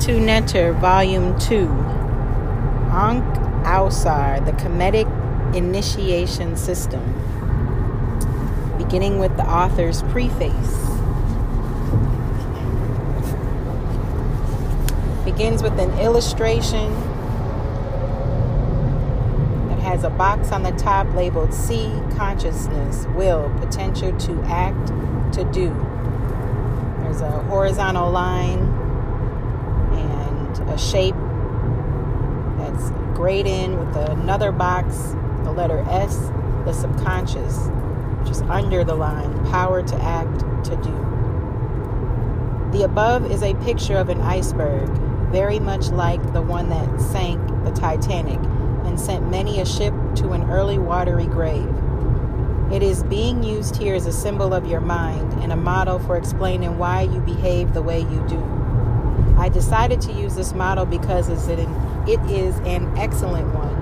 Metu Neter, Volume 2. Anuk Ausar, the Kemetic Initiation System. Beginning with the author's preface. Begins with an illustration that has a box on the top labeled C Consciousness, Will, Potential to Act, to Do. There's a horizontal line a shape that's grayed in with another box, the letter S, the subconscious, which is under the line, power to act, to do. The above is a picture of an iceberg, very much like the one that sank the Titanic and sent many a ship to an early watery grave. It is being used here as a symbol of your mind and a model for explaining why you behave the way you do. I decided to use this model because it is an excellent one,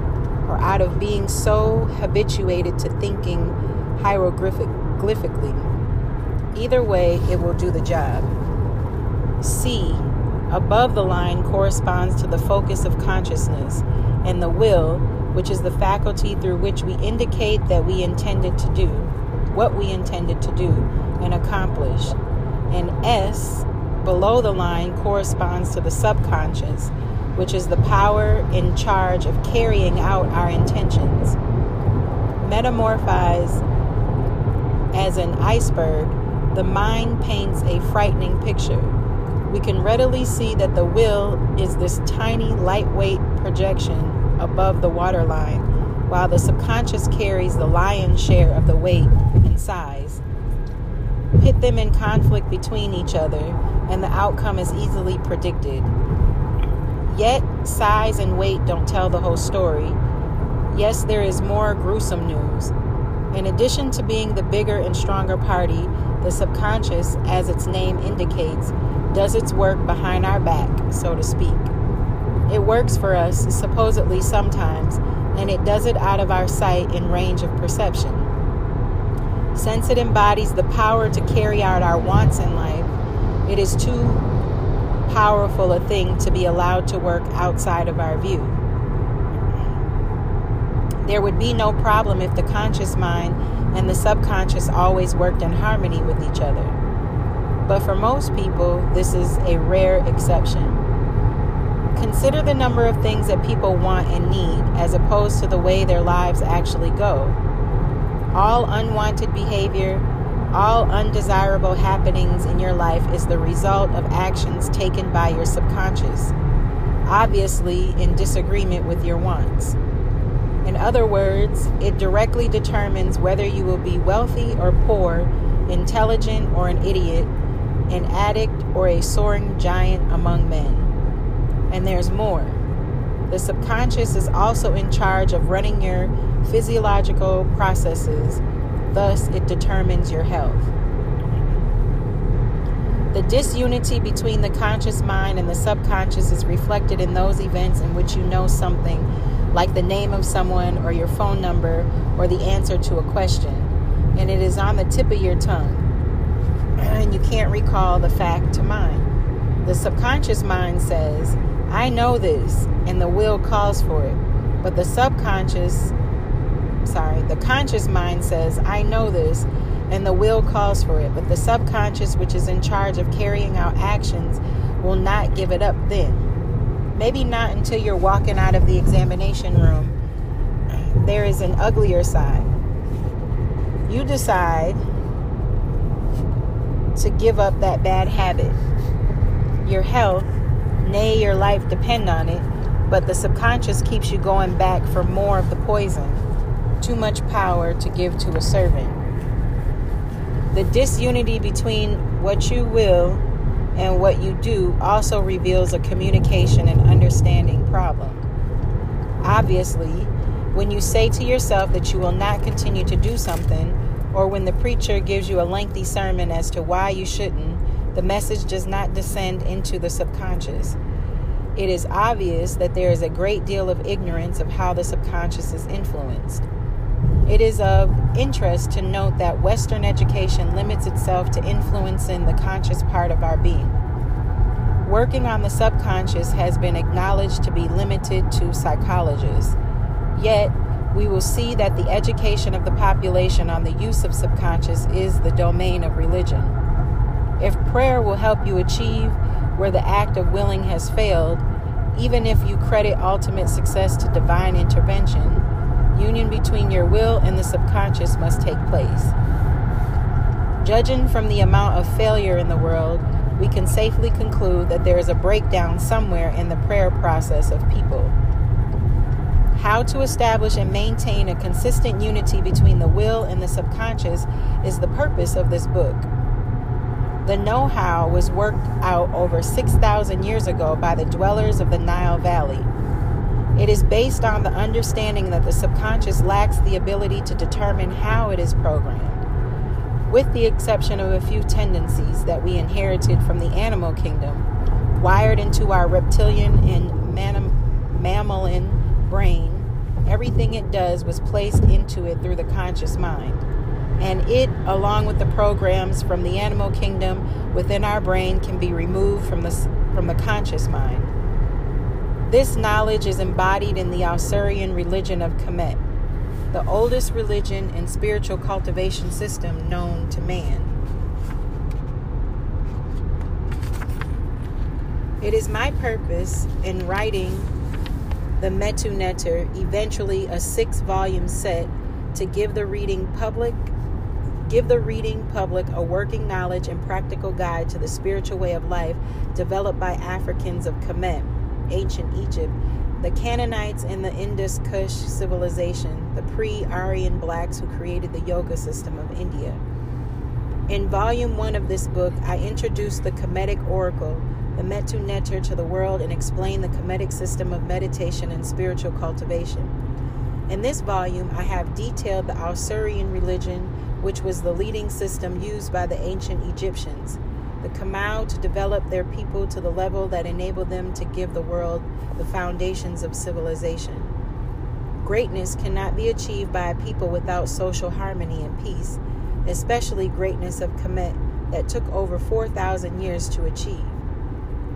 or out of being so habituated to thinking hieroglyphically. Either way, it will do the job. C, above the line, corresponds to the focus of consciousness, and the will, which is the faculty through which we indicate that we intended to do, what we intended to do and accomplish. And S, below the line corresponds to the subconscious, which is the power in charge of carrying out our intentions. Metamorphized as an iceberg, the mind paints a frightening picture. We can readily see that the will is this tiny, lightweight projection above the waterline, while the subconscious carries the lion's share of the weight and size. Pit them in conflict between each other, and the outcome is easily predicted. Yet, size and weight don't tell the whole story. Yes, there is more gruesome news. In addition to being the bigger and stronger party, the subconscious, as its name indicates, does its work behind our back, so to speak. It works for us, supposedly sometimes, and it does it out of our sight and range of perception. Since it embodies the power to carry out our wants in life, it is too powerful a thing to be allowed to work outside of our view. There would be no problem if the conscious mind and the subconscious always worked in harmony with each other. But for most people, this is a rare exception. Consider the number of things that people want and need as opposed to the way their lives actually go. All unwanted behavior, all undesirable happenings in your life is the result of actions taken by your subconscious, obviously in disagreement with your wants. In other words, it directly determines whether you will be wealthy or poor, intelligent or an idiot, an addict or a soaring giant among men. And there's more. The subconscious is also in charge of running your physiological processes Thus, it determines your health. The disunity between the conscious mind and the subconscious is reflected in those events in which you know something, like the name of someone or your phone number or the answer to a question, and it is on the tip of your tongue, and you can't recall the fact to mind. The subconscious mind says, I know this, and the will calls for it, but the subconscious sorry, the conscious mind says, I know this, and the will calls for it, but the subconscious, which is in charge of carrying out actions, will not give it up then. Maybe not until you're walking out of the examination room. There is an uglier side. You decide to give up that bad habit. Your health, nay, your life depend on it, but the subconscious keeps you going back for more of the poison too much power to give to a servant. The disunity between what you will and what you do also reveals a communication and understanding problem. Obviously, when you say to yourself that you will not continue to do something, or when the preacher gives you a lengthy sermon as to why you shouldn't, the message does not descend into the subconscious. It is obvious that there is a great deal of ignorance of how the subconscious is influenced. It is of interest to note that Western education limits itself to influencing the conscious part of our being. Working on the subconscious has been acknowledged to be limited to psychologists. Yet, we will see that the education of the population on the use of subconscious is the domain of religion. If prayer will help you achieve where the act of willing has failed, even if you credit ultimate success to divine intervention, union between your will and the subconscious must take place. Judging from the amount of failure in the world, we can safely conclude that there is a breakdown somewhere in the prayer process of people. How to establish and maintain a consistent unity between the will and the subconscious is the purpose of this book. The know how was worked out over 6,000 years ago by the dwellers of the Nile Valley. It is based on the understanding that the subconscious lacks the ability to determine how it is programmed, with the exception of a few tendencies that we inherited from the animal kingdom, wired into our reptilian and mammalian brain. Everything it does was placed into it through the conscious mind. And it, along with the programs from the animal kingdom within our brain, can be removed from the, from the conscious mind. This knowledge is embodied in the Ausarian religion of Kemet, the oldest religion and spiritual cultivation system known to man. It is my purpose in writing the Metu Neter, eventually a six volume set, to give the reading public give the reading public a working knowledge and practical guide to the spiritual way of life developed by Africans of Kemet ancient Egypt, the Canaanites and the Indus Kush civilization, the pre Aryan blacks who created the yoga system of India. In volume one of this book, I introduced the Kemetic Oracle, the Metu Neter, to the world and explained the Kemetic system of meditation and spiritual cultivation. In this volume, I have detailed the Ausarian religion, which was the leading system used by the ancient Egyptians the Kamau to develop their people to the level that enabled them to give the world the foundations of civilization. Greatness cannot be achieved by a people without social harmony and peace, especially greatness of Kemet that took over 4,000 years to achieve.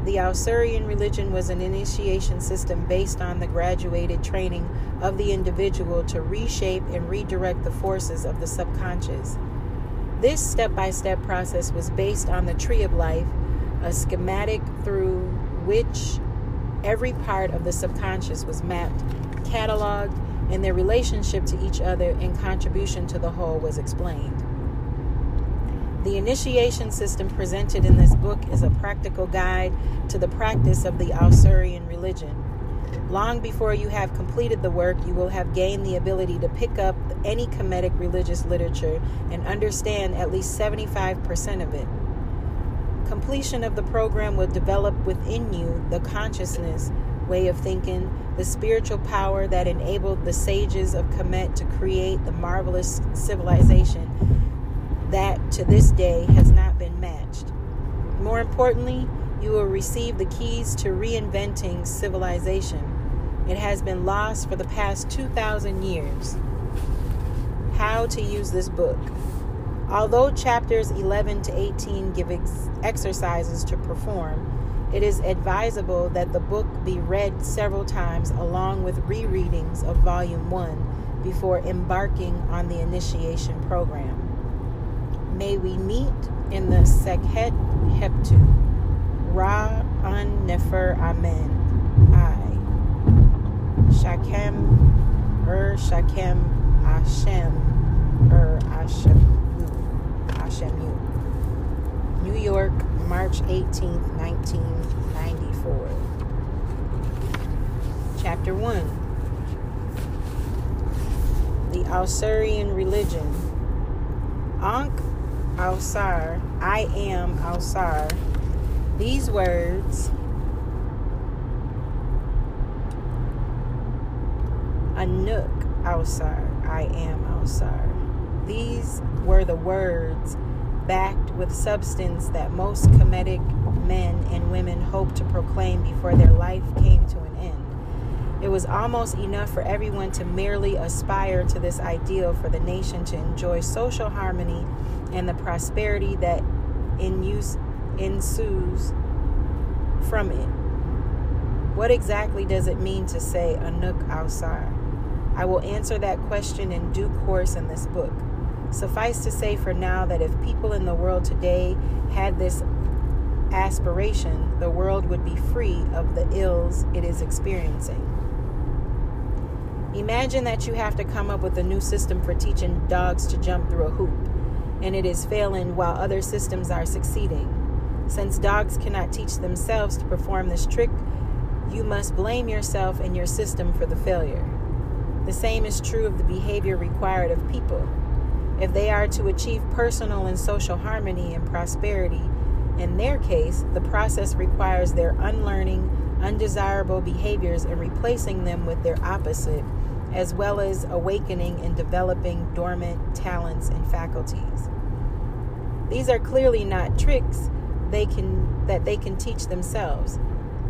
The Ausarian religion was an initiation system based on the graduated training of the individual to reshape and redirect the forces of the subconscious. This step by step process was based on the Tree of Life, a schematic through which every part of the subconscious was mapped, cataloged, and their relationship to each other and contribution to the whole was explained. The initiation system presented in this book is a practical guide to the practice of the Ausarian religion. Long before you have completed the work, you will have gained the ability to pick up any Kemetic religious literature and understand at least 75% of it. Completion of the program will develop within you the consciousness, way of thinking, the spiritual power that enabled the sages of Kemet to create the marvelous civilization that to this day has not been matched. More importantly, you will receive the keys to reinventing civilization it has been lost for the past 2,000 years. How to use this book. Although chapters 11 to 18 give ex- exercises to perform, it is advisable that the book be read several times along with rereadings of Volume 1 before embarking on the initiation program. May we meet in the Sekhet Heptu. Ra Un Nefer Amen. Shakem, Er Shakem, Hashem, Er Hashem, Hashemu. New York, March 18th, 1994. Chapter 1 The Ausarian Religion. Anuk Ausar, I am Ausar. These words Anuk Ausar, I am Ausar. These were the words backed with substance that most Kemetic men and women hoped to proclaim before their life came to an end. It was almost enough for everyone to merely aspire to this ideal for the nation to enjoy social harmony and the prosperity that ensues from it. What exactly does it mean to say Anuk Ausar? I will answer that question in due course in this book. Suffice to say for now that if people in the world today had this aspiration, the world would be free of the ills it is experiencing. Imagine that you have to come up with a new system for teaching dogs to jump through a hoop, and it is failing while other systems are succeeding. Since dogs cannot teach themselves to perform this trick, you must blame yourself and your system for the failure. The same is true of the behavior required of people. If they are to achieve personal and social harmony and prosperity, in their case, the process requires their unlearning undesirable behaviors and replacing them with their opposite, as well as awakening and developing dormant talents and faculties. These are clearly not tricks they can that they can teach themselves.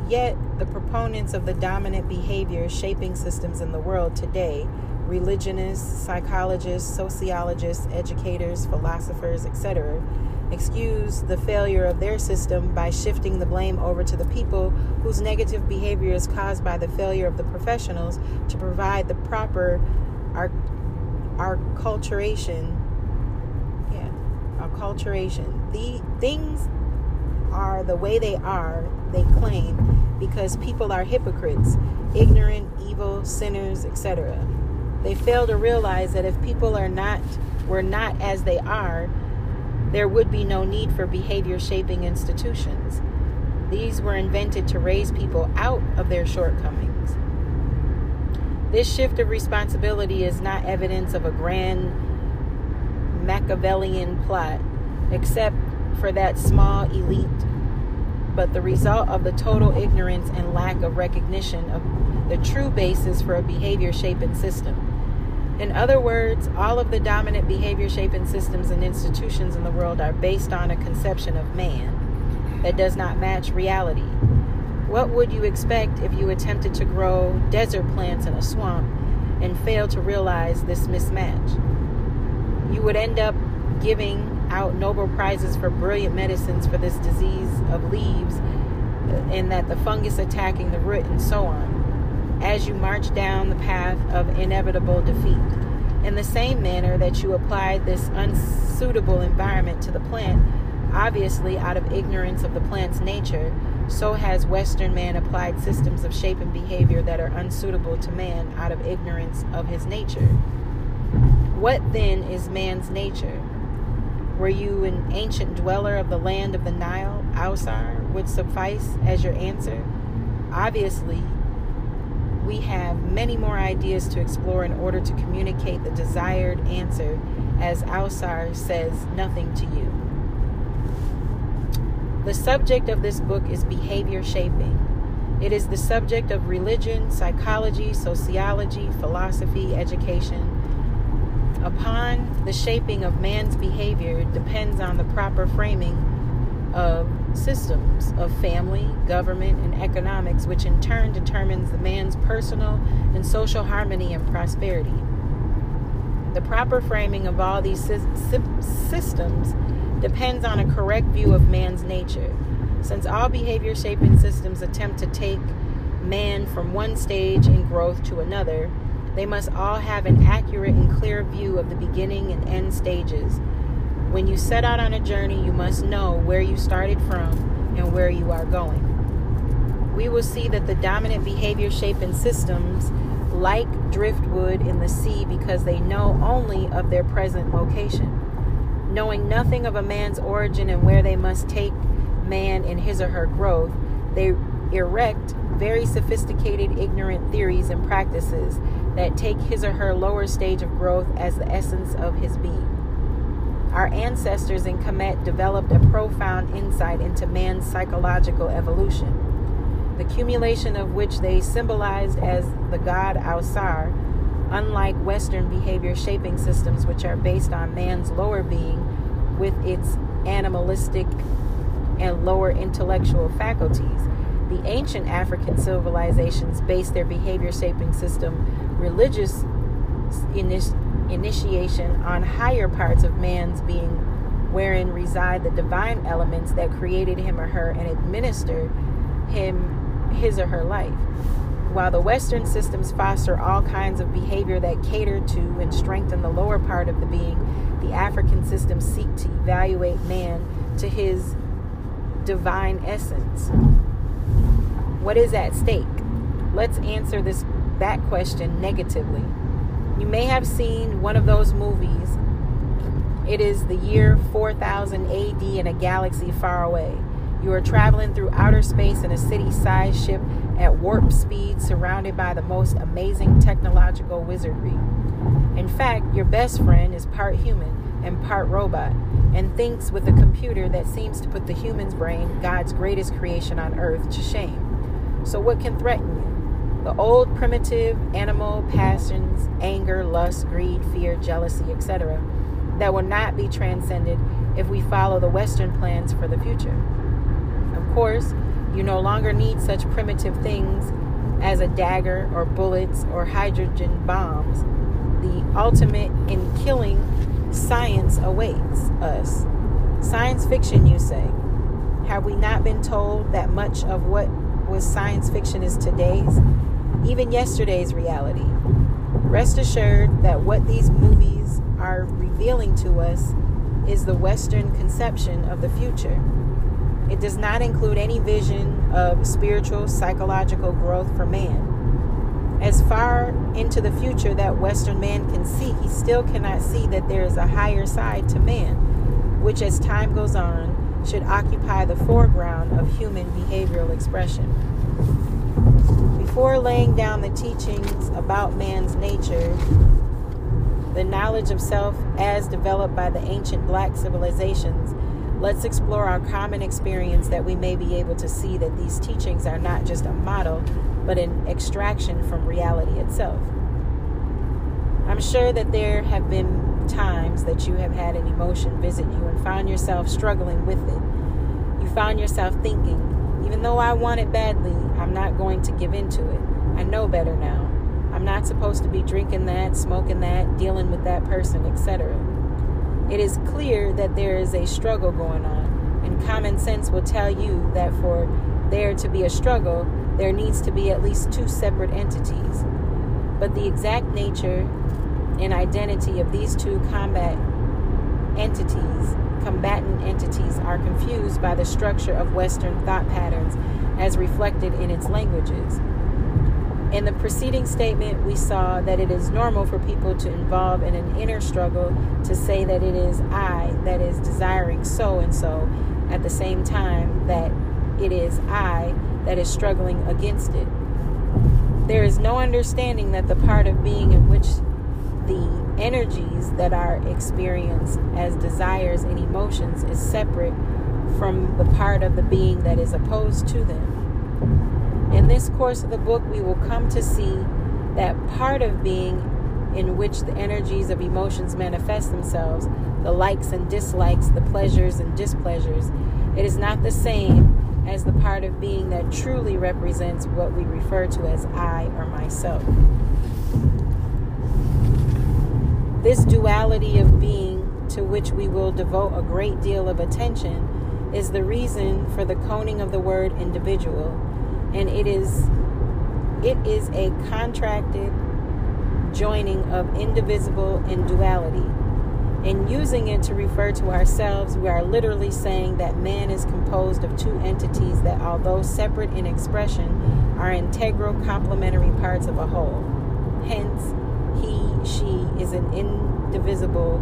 Yet, the proponents of the dominant behavior shaping systems in the world today religionists, psychologists, sociologists, educators, philosophers, etc., excuse the failure of their system by shifting the blame over to the people whose negative behavior is caused by the failure of the professionals to provide the proper acculturation. Yeah, acculturation. The things are the way they are, they claim, because people are hypocrites, ignorant, evil, sinners, etc. They fail to realize that if people are not were not as they are, there would be no need for behavior shaping institutions. These were invented to raise people out of their shortcomings. This shift of responsibility is not evidence of a grand Machiavellian plot, except for that small elite, but the result of the total ignorance and lack of recognition of the true basis for a behavior shaping system. In other words, all of the dominant behavior shaping systems and institutions in the world are based on a conception of man that does not match reality. What would you expect if you attempted to grow desert plants in a swamp and failed to realize this mismatch? You would end up giving out Nobel Prizes for brilliant medicines for this disease of leaves, and that the fungus attacking the root, and so on, as you march down the path of inevitable defeat. In the same manner that you applied this unsuitable environment to the plant, obviously out of ignorance of the plant's nature, so has Western man applied systems of shape and behavior that are unsuitable to man out of ignorance of his nature. What then is man's nature? Were you an ancient dweller of the land of the Nile, Ausar, would suffice as your answer? Obviously, we have many more ideas to explore in order to communicate the desired answer, as Ausar says nothing to you. The subject of this book is behavior shaping. It is the subject of religion, psychology, sociology, philosophy, education, upon the shaping of man's behavior depends on the proper framing of systems of family, government, and economics, which in turn determines the man's personal and social harmony and prosperity. The proper framing of all these systems depends on a correct view of man's nature. Since all behavior shaping systems attempt to take man from one stage in growth to another, they must all have an accurate and clear view of the beginning and end stages. When you set out on a journey, you must know where you started from and where you are going. We will see that the dominant behavior shaping systems like driftwood in the sea because they know only of their present location. Knowing nothing of a man's origin and where they must take man in his or her growth, they erect very sophisticated, ignorant theories and practices that take his or her lower stage of growth as the essence of his being. Our ancestors in Kemet developed a profound insight into man's psychological evolution, the accumulation of which they symbolized as the god Ausar, unlike Western behavior shaping systems, which are based on man's lower being with its animalistic and lower intellectual faculties. The ancient African civilizations based their behavior shaping system religious initiation on higher parts of man's being, wherein reside the divine elements that created him or her and administer him his or her life. While the Western systems foster all kinds of behavior that cater to and strengthen the lower part of the being, the African systems seek to evaluate man to his divine essence. What is at stake? Let's answer this that question negatively. You may have seen one of those movies. It is the year 4000 AD in a galaxy far away. You are traveling through outer space in a city sized ship at warp speed, surrounded by the most amazing technological wizardry. In fact, your best friend is part human and part robot and thinks with a computer that seems to put the human's brain, God's greatest creation on earth, to shame. So, what can threaten you? The old primitive animal passions, anger, lust, greed, fear, jealousy, etc., that will not be transcended if we follow the Western plans for the future Of course, you no longer need such primitive things as a dagger or bullets or hydrogen bombs. The ultimate in killing science awaits us. Science fiction, you say. Have we not been told that much of what was science fiction is today's, even yesterday's reality? Rest assured that what these movies are revealing to us is the Western conception of the future. It does not include any vision of spiritual, psychological growth for man. As far into the future that Western man can see, he still cannot see that there is a higher side to man, which as time goes on should occupy the foreground of human behavioral expression. Before laying down the teachings about man's nature, the knowledge of self as developed by the ancient black civilizations, Let's explore our common experience that we may be able to see that these teachings are not just a model, but an extraction from reality itself. I'm sure that there have been times that you have had an emotion visit you and found yourself struggling with it. You found yourself thinking, even though I want it badly, I'm not going to give in to it. I know better now. I'm not supposed to be drinking that, smoking that, dealing with that person, etc. It is clear that there is a struggle going on, and common sense will tell you that for there to be a struggle, there needs to be at least two separate entities. But the exact nature and identity of these two combat entities, combatant entities, are confused by the structure of Western thought patterns as reflected in its languages. In the preceding statement, we saw that it is normal for people to involve in an inner struggle to say that it is I that is desiring so and so at the same time that it is I that is struggling against it. There is no understanding that the part of being in which the energies that are experienced as desires and emotions is separate from the part of the being that is opposed to them. In this course of the book, we will come to see that part of being in which the energies of emotions manifest themselves, the likes and dislikes, the pleasures and displeasures, it is not the same as the part of being that truly represents what we refer to as I or myself. This duality of being, to which we will devote a great deal of attention, is the reason for the coning of the word individual and it is it is a contracted joining of indivisible and duality. In using it to refer to ourselves, we are literally saying that man is composed of two entities that, although separate in expression, are integral complementary parts of a whole. Hence, he, she is an indivisible,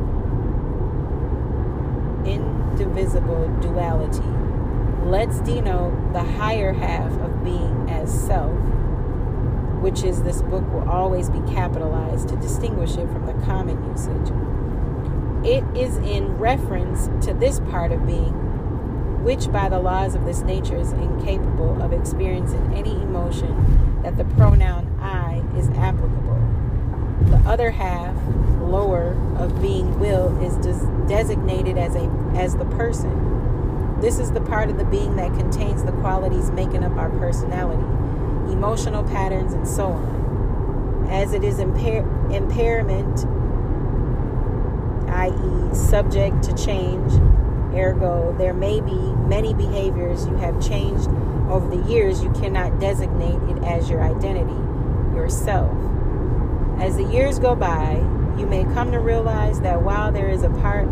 indivisible duality. Let's denote the higher half of being as self, which is this book will always be capitalized to distinguish it from the common usage. It is in reference to this part of being, which by the laws of this nature is incapable of experiencing any emotion, that the pronoun I is applicable. The other half, lower, of being will is des- designated as a as the person this is the part of the being that contains the qualities making up our personality, emotional patterns, and so on. As it is impair- impairment, i.e., subject to change, ergo, there may be many behaviors you have changed Over the years, you cannot designate it as your identity, yourself. As the years go by, you may come to realize that while there is a part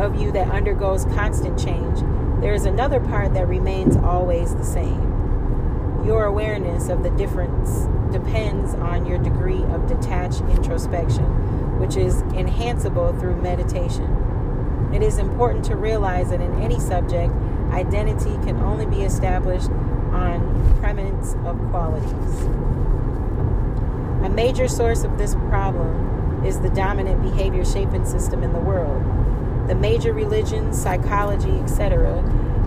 of you that undergoes constant change, there is another part that remains always the same. Your awareness of the difference depends on your degree of detached introspection, which is enhanceable through meditation. It is important to realize that in any subject, identity can only be established on premise of qualities. A major source of this problem is the dominant behavior shaping system in the world. The major religions, psychology, etc.,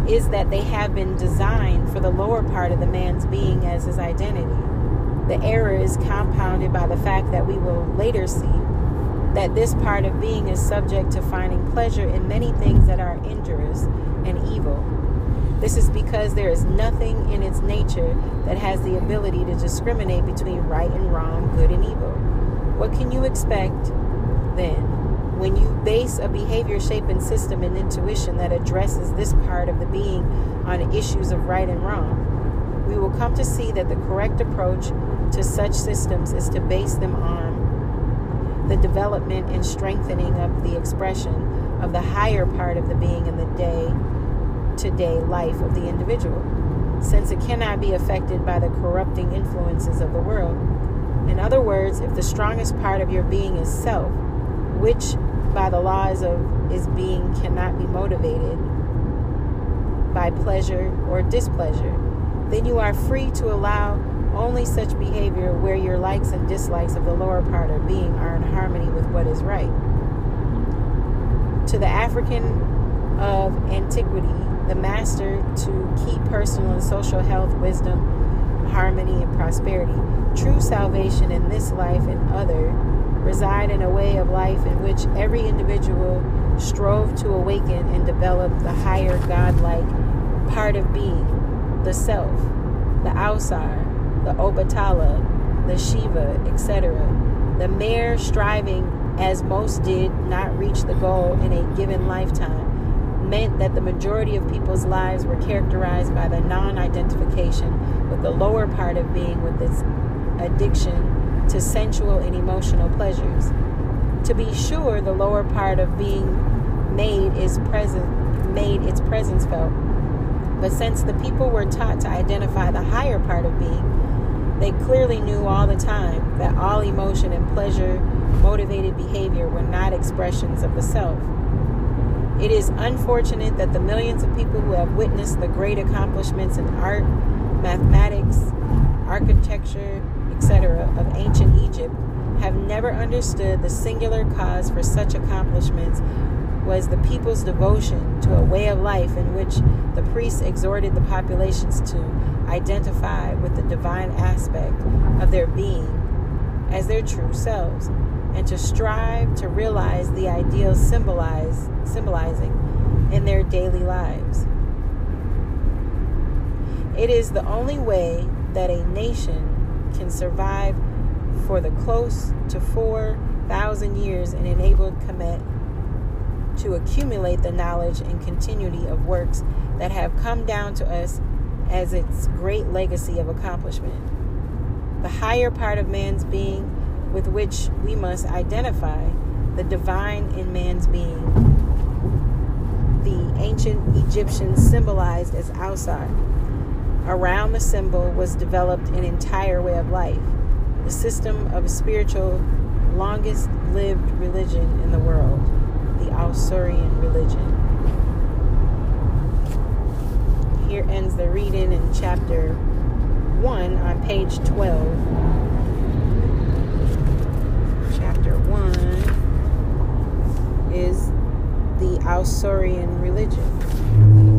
is that they have been designed for the lower part of the man's being as his identity. The error is compounded by the fact that we will later see that this part of being is subject to finding pleasure in many things that are injurious and evil. This is because there is nothing in its nature that has the ability to discriminate between right and wrong, good and evil. What can you expect then when you base a behavior shaping system and intuition that addresses this part of the being on issues of right and wrong, we will come to see that the correct approach to such systems is to base them on the development and strengthening of the expression of the higher part of the being in the day to day life of the individual, since it cannot be affected by the corrupting influences of the world. In other words, if the strongest part of your being is self, which by the laws of his being cannot be motivated by pleasure or displeasure, then you are free to allow only such behavior where your likes and dislikes of the lower part of being are in harmony with what is right. To the African of antiquity, the master to keep personal and social health, wisdom, harmony, and prosperity, true salvation in this life and other reside in a way of life in which every individual strove to awaken and develop the higher godlike part of being, the self, the Ausar, the Obatala, the Shiva, etc. The mere striving, as most did not reach the goal in a given lifetime, meant that the majority of people's lives were characterized by the non identification with the lower part of being with its addiction to sensual and emotional pleasures. To be sure, the lower part of being made is present made its presence felt. But since the people were taught to identify the higher part of being, they clearly knew all the time that all emotion and pleasure motivated behavior were not expressions of the self. It is unfortunate that the millions of people who have witnessed the great accomplishments in art, mathematics, architecture, etc., of ancient Egypt have never understood the singular cause for such accomplishments was the people's devotion to a way of life in which the priests exhorted the populations to identify with the divine aspect of their being as their true selves and to strive to realize the ideals symbolize, symbolizing in their daily lives. It is the only way that a nation can survive for the close to 4,000 years and enabled Kemet to accumulate the knowledge and continuity of works that have come down to us as its great legacy of accomplishment. The higher part of man's being with which we must identify, the divine in man's being, the ancient Egyptians symbolized as Ausar Around the symbol was developed an entire way of life, the system of a spiritual longest lived religion in the world, the Ausarian religion. Here ends the reading in chapter 1 on page 12. Ausarian religion.